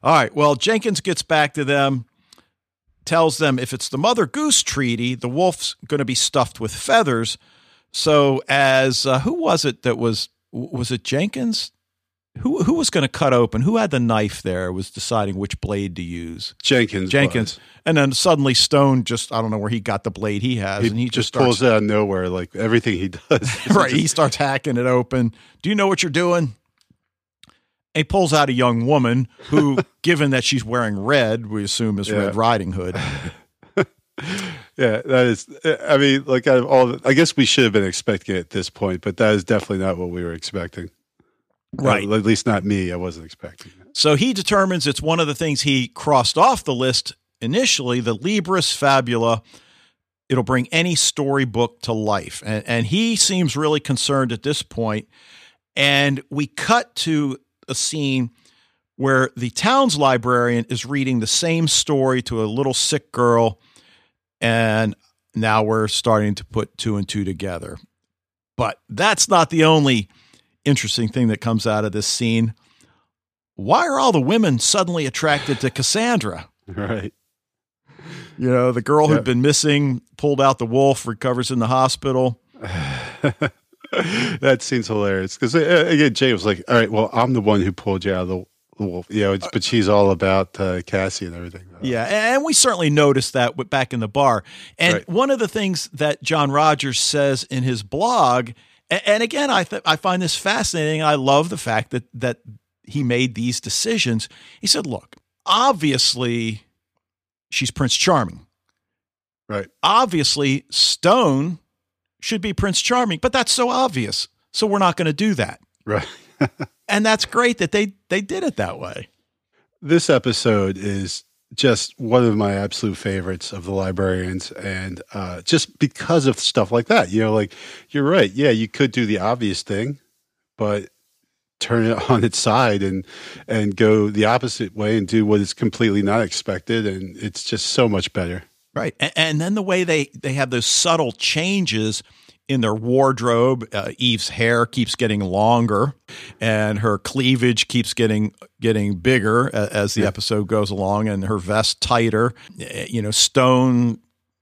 All right. Well, Jenkins gets back to them, tells them if it's the Mother Goose Treaty, the wolf's going to be stuffed with feathers. So, as uh, who was it that was was it Jenkins? Who who was going to cut open? Who had the knife there? Was deciding which blade to use. Jenkins. Jenkins, was. and then suddenly Stone just I don't know where he got the blade he has, He, and he just just, starts, pulls it out of nowhere, like everything he does. right. He starts hacking it open. Do you know what you're doing? He pulls out a young woman who, given that she's wearing red, we assume is Yeah. Red Riding Hood. Yeah, that is. I mean, like out of all, the, I guess we should have been expecting it at this point, but that is definitely not what we were expecting. Right. Uh, at least not me. I wasn't expecting that. So he determines it's one of the things he crossed off the list initially, the Libris Fabula. It'll bring any storybook to life. And, and he seems really concerned at this point. And we cut to a scene where the town's librarian is reading the same story to a little sick girl. And now we're starting to put two and two together. But that's not the only interesting thing that comes out of this scene why are all the women suddenly attracted to Cassandra? Right. You know, the girl Yeah. who'd been missing, pulled out the wolf, recovers in the hospital. that seems hilarious because uh, again, Jay was like, "All right, well, I'm the one who pulled you out of the wolf, you know, it's, but she's all about uh, Cassie and everything." Yeah, and we certainly noticed that back in the bar. And Right. one of the things that John Rogers says in his blog, and again, I th- I find this fascinating. I love the fact that that he made these decisions. He said, "Look, obviously, she's Prince Charming. right. Obviously, Stone should be Prince Charming, but that's so obvious. So we're not going to do that." Right. and that's great that they they did it that way. this episode is just one of my absolute favorites of the librarians and uh, just because of stuff like that you know like you're right yeah you could do the obvious thing but turn it on its side and and go the opposite way and do what is completely not expected and it's just so much better Right, and, and then the way they they have those subtle changes in their wardrobe. Uh, Eve's hair keeps getting longer, and her cleavage keeps getting getting bigger as the Yeah. episode goes along, and her vest tighter. Eh, You know, Stone.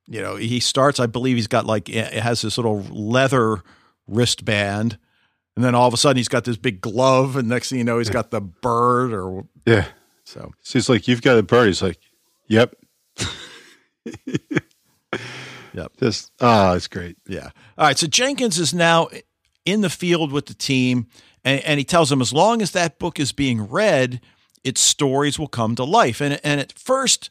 You know, he starts. I believe he's got like it has this little leather wristband And then all of a sudden he's got this big glove, and next thing you know, he's got the bird or Yeah. so. She's like, You've got a bird. He's like, Yep. Yep. Just ah, it's great. Yeah. All right. So Jenkins is now in the field with the team, and, and he tells them as long as that book is being read, its stories will come to life. And and at first,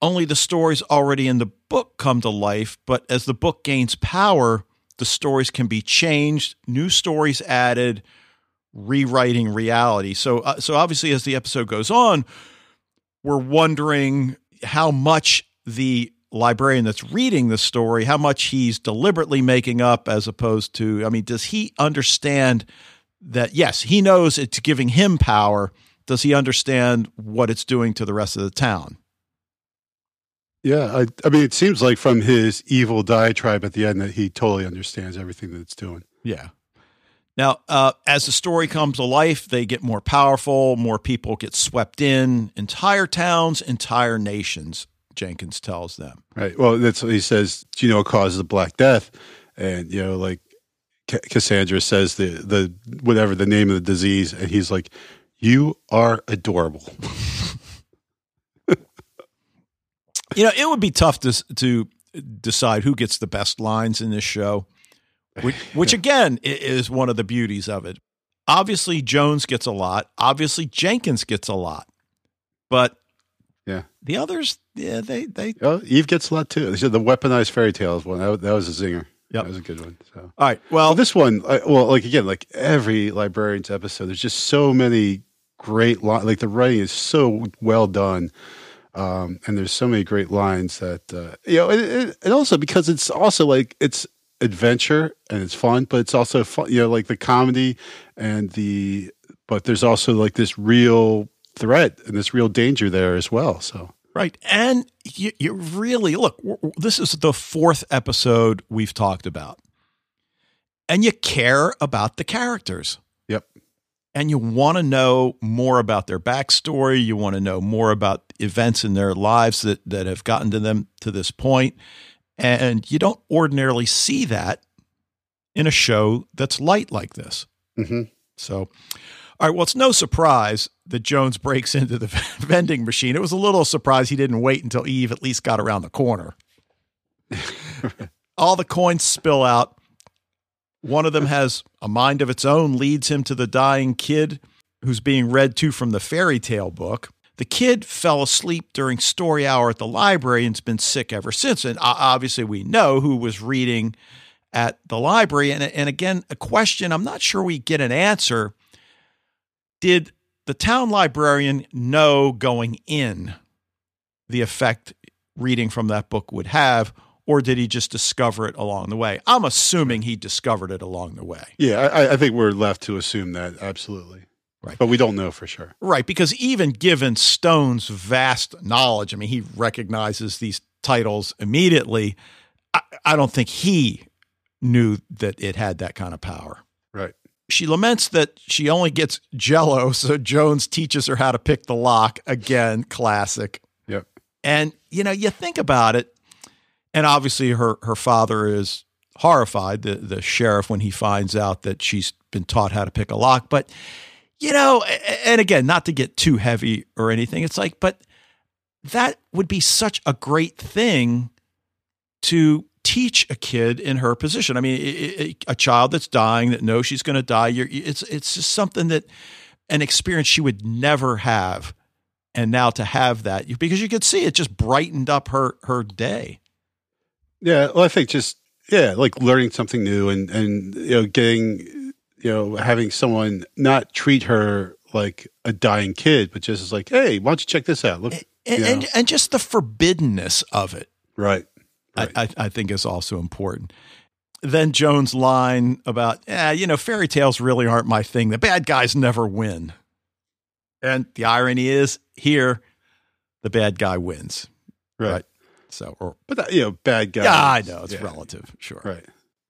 only the stories already in the book come to life, but as the book gains power, the stories can be changed, new stories added, rewriting reality. So uh, so obviously, as the episode goes on, we're wondering how much the librarian that's reading the story, how much he's deliberately making up as opposed to, I mean, does he understand that, yes, he knows it's giving him power. Does he understand what it's doing to the rest of the town? Yeah, I, I mean, it seems like from his evil diatribe at the end that he totally understands everything that it's doing. Yeah. Now, uh, as the story comes to life, they get more powerful, more people get swept in, entire towns, entire nations, Jenkins tells them. Right. Well, that's what he says. Do you know what causes the Black Death? And you know, like Ca- Cassandra says the the whatever the name of the disease, and he's like, "You are adorable." You know, it would be tough to to decide who gets the best lines in this show, which, which again is one of the beauties of it. Obviously, Jones gets a lot. Obviously, Jenkins gets a lot, but Yeah. the others, yeah, they they. Oh, Eve gets a lot too. The weaponized fairy tales one. That, was- that was a zinger. Yeah, That was a good one. So. All right, Well, well, this one, I, well, like again, like every librarian's episode, there's just so many great lines. Like the writing is so well done, um, and there's so many great lines that uh, you know, and- and also because it's also like it's adventure and it's fun, but it's also fun. You know, like the comedy and the, but there's also like this real threat and this real danger there as well. So Right. And you, you really look, this is the fourth episode we've talked about. And you care about the characters. Yep. And you want to know more about their backstory. You want to know more about events in their lives that, that have gotten to them to this point. And you don't ordinarily see that in a show that's light like this. hmm So, all right. Well, it's no surprise that Jones breaks into the vending machine. It was a little surprise he didn't wait until Eve at least got around the corner. All the coins spill out. One of them has a mind of its own, leads him to the dying kid who's being read to from the fairy tale book. The kid fell asleep during story hour at the library and's been sick ever since. And uh, obviously, we know who was reading at the library. And, and again, a question I'm not sure we get an answer. Did the town librarian know going in the effect reading from that book would have, or did he just discover it along the way? I'm assuming he discovered it along the way. yeah, I, I think we're left to assume that absolutely, Right. But we don't know for sure. Right, because even given Stone's vast knowledge, I mean, he recognizes these titles immediately. I, I don't think he knew that it had that kind of power. Right. She laments that she only gets jello, so Jones teaches her how to pick the lock. Again, classic. Yep. And you know, you think about it, and obviously her her father is horrified, the the sheriff, when he finds out that she's been taught how to pick a lock. But you know, and again, not to get too heavy or anything, it's like, but that would be such a great thing to teach a kid in her position. I mean, a child that's dying that knows she's going to die. You're, it's it's just something that an experience she would never have, and now to have that because you could see it just brightened up her her day. Yeah, well, I think just yeah, like learning something new and and you know getting you know having someone not treat her like a dying kid, but just as like, hey, why don't you check this out? Look, And, you and and just the forbiddenness of it. right, right, I, I, think is also important. Then Jones' line about, eh, you know, fairy tales really aren't my thing. The bad guys never win. And the irony is here, the bad guy wins. right. right. So, or, But that, you know, bad guy. yeah, I know it's yeah, relative. Sure. Right.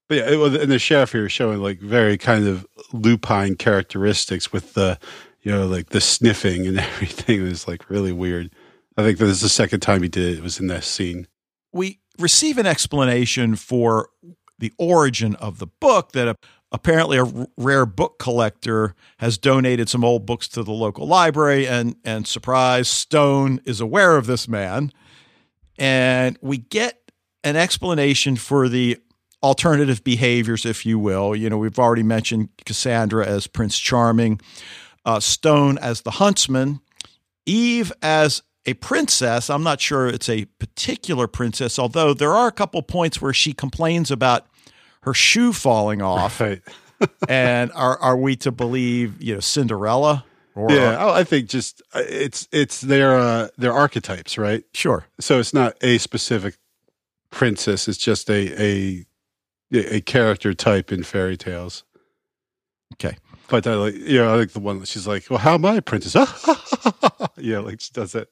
But yeah, it, was- and the sheriff here is showing like very kind of lupine characteristics with the, you know, like the sniffing and everything is like really weird. I think this is the second time he did it. It was in that scene. we receive an explanation for the origin of the book that apparently a rare book collector has donated some old books to the local library and and surprise stone is aware of this man. And we get an explanation for the alternative behaviors if you will. You know we've already mentioned cassandra as prince charming uh, stone as the huntsman eve as a princess i'm not sure it's a particular princess although there are a couple points where she complains about her shoe falling off. Right. and are are we to believe you know Cinderella? Or yeah, oh, I think just uh, it's it's their uh, their archetypes, right? Sure. So it's not a specific princess; it's just a a a character type in fairy tales. Okay. But I like, you know, I like the one that she's like, "Well, how am I a princess?" yeah, like she does that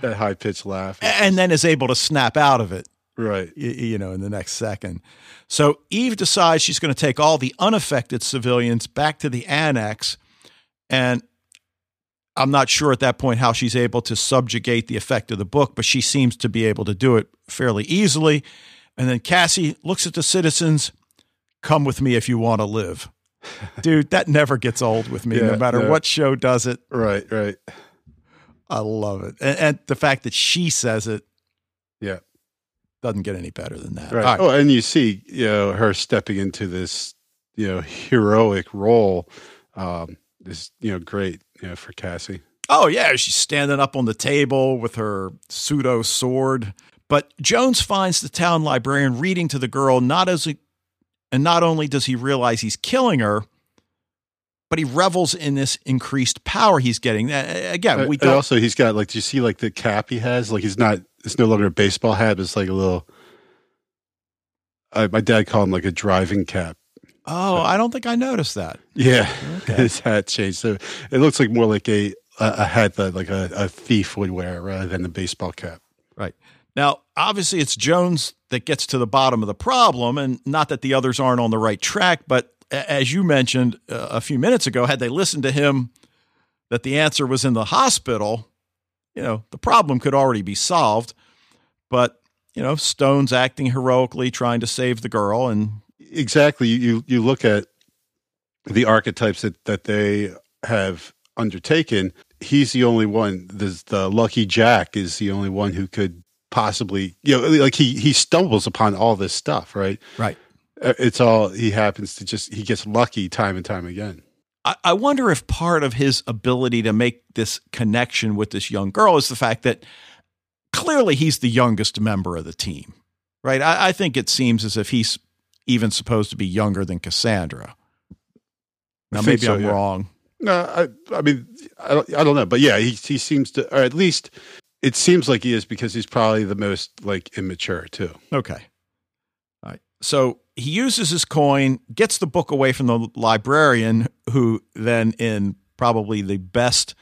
that high pitched laugh, and then is able to snap out of it right. you know in the next second. So eve decides she's going to take all the unaffected civilians back to the annex and i'm not sure at that point how she's able to subjugate the effect of the book but she seems to be able to do it fairly easily. And then cassie looks at the citizens come with me if you want to live dude that never gets old with me yeah, no matter what show does it right right i love it and, and the fact that she says it yeah doesn't get any better than that. Right. right. Oh, and you see, you know, her stepping into this, you know, heroic role um, is, you know, great, you know, for Cassie. Oh yeah, she's standing up on the table with her pseudo sword. But Jones finds the town librarian reading to the girl not as a, and not only does he realize he's killing her, but he revels in this increased power he's getting. Again, we don't, also he's got like, do you see like the cap he has? Like he's not it's no longer a baseball hat, but it's like a little. Uh, my dad called him like a driving cap. Oh, so, I don't think I noticed that. Yeah, okay. his hat changed, so it looks like more like a a, hat that like a, a thief would wear rather than a baseball cap. Right now, obviously, it's Jones that gets to the bottom of the problem, and not that the others aren't on the right track, but as you mentioned uh, a few minutes ago, had they listened to him, that the answer was in the hospital you know, the problem could already be solved. But, you know, Stone's acting heroically, trying to save the girl. And exactly, you, you look at the archetypes that, that they have undertaken. He's the only one. The, the lucky Jack is the only one who could possibly, you know, like he, he stumbles upon all this stuff, right? Right. Uh, it's all, he happens to just, he gets lucky time and time again. I, wonder if part of his ability to make this connection with this young girl is the fact that clearly he's the youngest member of the team, right? I, I think it seems as if he's even supposed to be younger than Cassandra. Now, maybe so, I'm yeah. wrong. No, I, I mean, I don't, I don't know, but yeah, he he seems to, or at least it seems like he is because he's probably the most like immature too. Okay, all right. So he uses his coin, gets the book away from the librarian, who then, in probably the best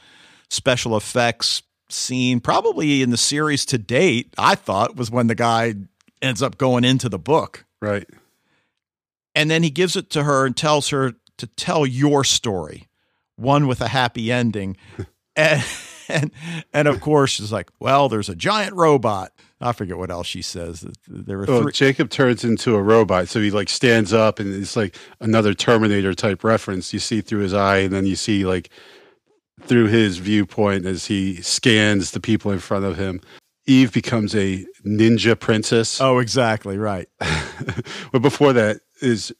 special effects scene, probably in the series to date, I thought was when the guy ends up going into the book. Right. And then he gives it to her and tells her to tell your story, one with a happy ending. and, and, and of course, she's like, well, there's a giant robot. I forget what else she says. There were oh, Jacob turns into a robot, so he like stands up, and it's like another Terminator type reference. You see through his eye, and then you see like through his viewpoint as he scans the people in front of him. Eve becomes a ninja princess. Oh, exactly right. but before that is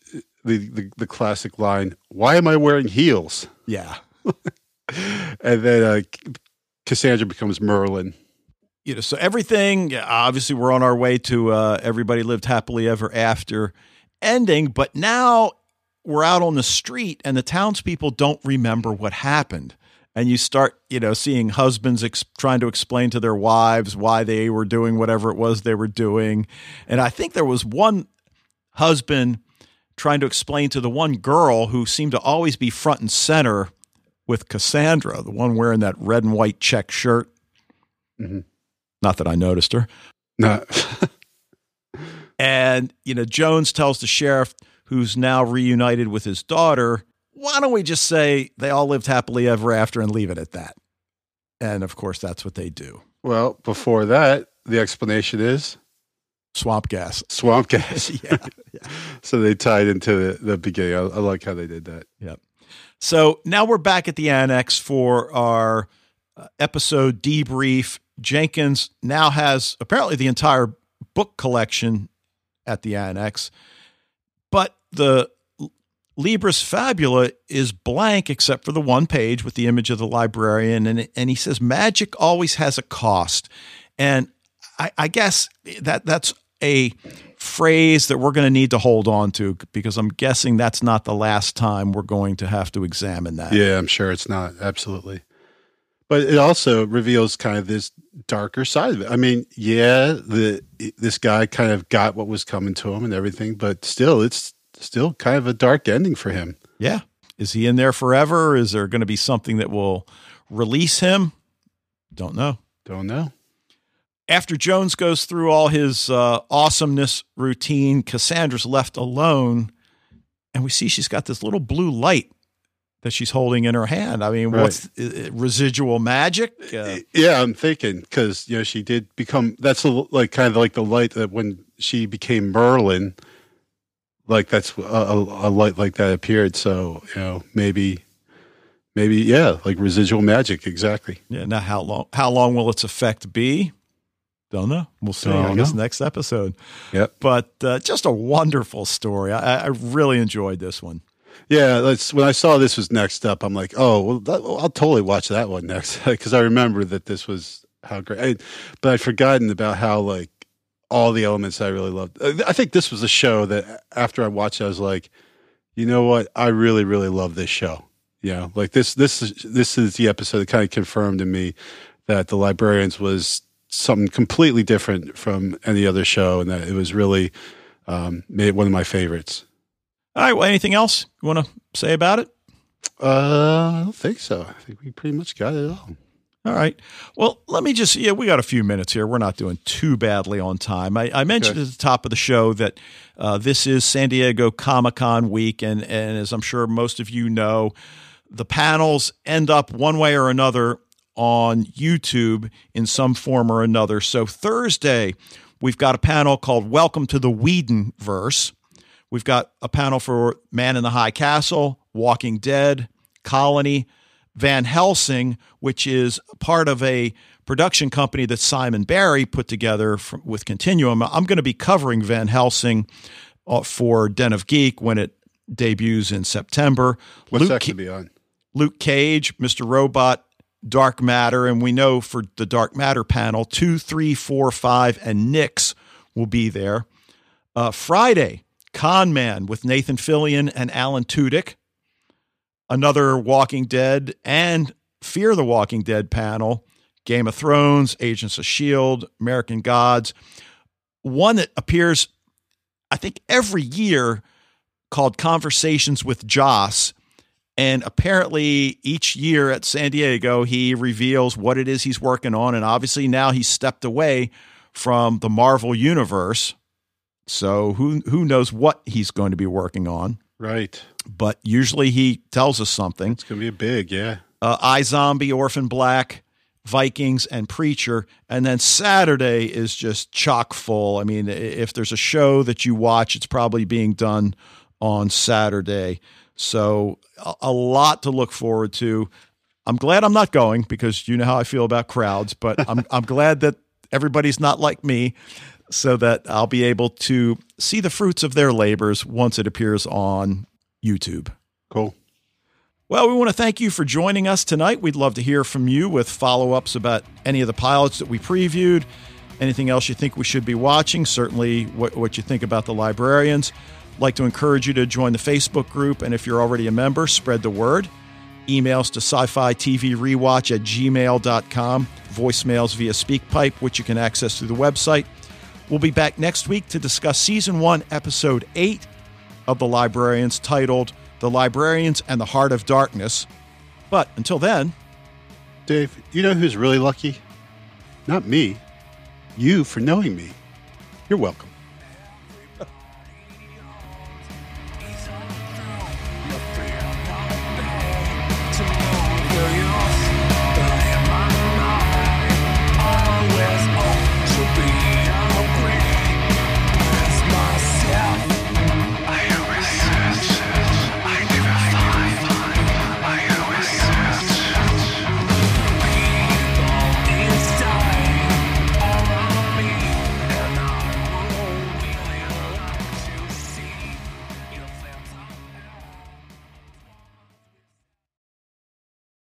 the, the, the classic line: "Why am I wearing heels?" Yeah. and then uh, Cassandra becomes Merlin you know, so everything, obviously, we're on our way to uh, everybody lived happily ever after ending, but now we're out on the street and the townspeople don't remember what happened. And you start, you know, seeing husbands ex- trying to explain to their wives why they were doing whatever it was they were doing. And I think there was one husband trying to explain to the one girl who seemed to always be front and center with Cassandra, the one wearing that red and white check shirt. Mm-hmm not that I noticed her. No. and, you know, Jones tells the sheriff, who's now reunited with his daughter, why don't we just say they all lived happily ever after and leave it at that? And of course, that's what they do. Well, before that, the explanation is swamp gas. Swamp gas. yeah. So they tied into the, the beginning. I, I like how they did that. Yep. So now we're back at the annex for our uh, episode debrief. Jenkins now has apparently the entire book collection at the annex, but the Libris Fabula is blank except for the one page with the image of the librarian, and and he says magic always has a cost, and I, I guess that that's a phrase that we're going to need to hold on to because I'm guessing that's not the last time we're going to have to examine that. Yeah, I'm sure it's not. Absolutely. But it also reveals kind of this darker side of it. I mean, yeah, the this guy kind of got what was coming to him and everything, but still it's still kind of a dark ending for him. Yeah. Is he in there forever? Is there going to be something that will release him? Don't know. Don't know. After Jones goes through all his uh, awesomeness routine, Cassandra's left alone, and we see she's got this little blue light that she's holding in her hand. I mean, right. what's uh, residual magic? Uh, yeah, I'm thinking because you know she did become that's a, like kind of like the light that when she became Merlin, like that's a, a, light like that appeared. So you know maybe maybe yeah, like residual magic exactly. Yeah. Now how long how long will its effect be? Don't know. We'll see. Don't I guess know. next episode. Yep. But uh, just a wonderful story. I, I, really enjoyed this one. Yeah, that's when I saw this was next up. I'm like, oh, well, that, I'll totally watch that one next because I remember that this was how great. I, but I'd forgotten about how like all the elements I really loved. I think this was a show that after I watched, it, I was like, you know what? I really, really love this show. Yeah, like this, this this is the episode that kind of confirmed to me that the Librarians was something completely different from any other show, and that it was really um, made one of my favorites. All right. Well, anything else you want to say about it? Uh, I don't think so. I think we pretty much got it all. All right. Well, let me just, yeah, we got a few minutes here. We're not doing too badly on time. I, I mentioned okay. at the top of the show that uh, this is San Diego Comic Con week. And, and as I'm sure most of you know, the panels end up one way or another on YouTube in some form or another. So Thursday, we've got a panel called Welcome to the Whedon Verse. We've got a panel for Man in the High Castle, Walking Dead, Colony, Van Helsing, which is part of a production company that Simon Barry put together from, with Continuum. I'm going to be covering Van Helsing uh, for Den of Geek when it debuts in September. What's Luke, that going to be on? Luke Cage, Mr. Robot, Dark Matter, and we know for the Dark Matter panel, two, three, four, five, and Nyx will be there. Uh, Friday, Con Man with Nathan Fillion and Alan Tudyk. Another Walking Dead and Fear the Walking Dead panel. Game of Thrones, Agents of S.H.I.E.L.D., American Gods. One that appears, I think, every year called Conversations with Joss and apparently, each year at San Diego, he reveals what it is he's working on. And obviously, now he's stepped away from the Marvel Universe. So who who knows what he's going to be working on? Right. But usually he tells us something. It's going to be a big, yeah. Uh, Zombie, Orphan Black, Vikings, and Preacher. And then Saturday is just chock full. I mean, if there's a show that you watch, it's probably being done on Saturday. So a, lot to look forward to. I'm glad I'm not going because you know how I feel about crowds, but I'm I'm glad that everybody's not like me so that I'll be able to see the fruits of their labors once it appears on YouTube. Cool. Well, we want to thank you for joining us tonight. We'd love to hear from you with follow ups about any of the pilots that we previewed, anything else you think we should be watching, certainly what, what you think about the librarians like to encourage you to join the Facebook group, and if you're already a member, spread the word. Emails to sci fi TV rewatch at gmail.com, voicemails via SpeakPipe, which you can access through the website. We'll be back next week to discuss Season 1, Episode 8 of The Librarians, titled The Librarians and the Heart of Darkness. But until then, Dave, you know who's really lucky? Not me. You for knowing me. You're welcome.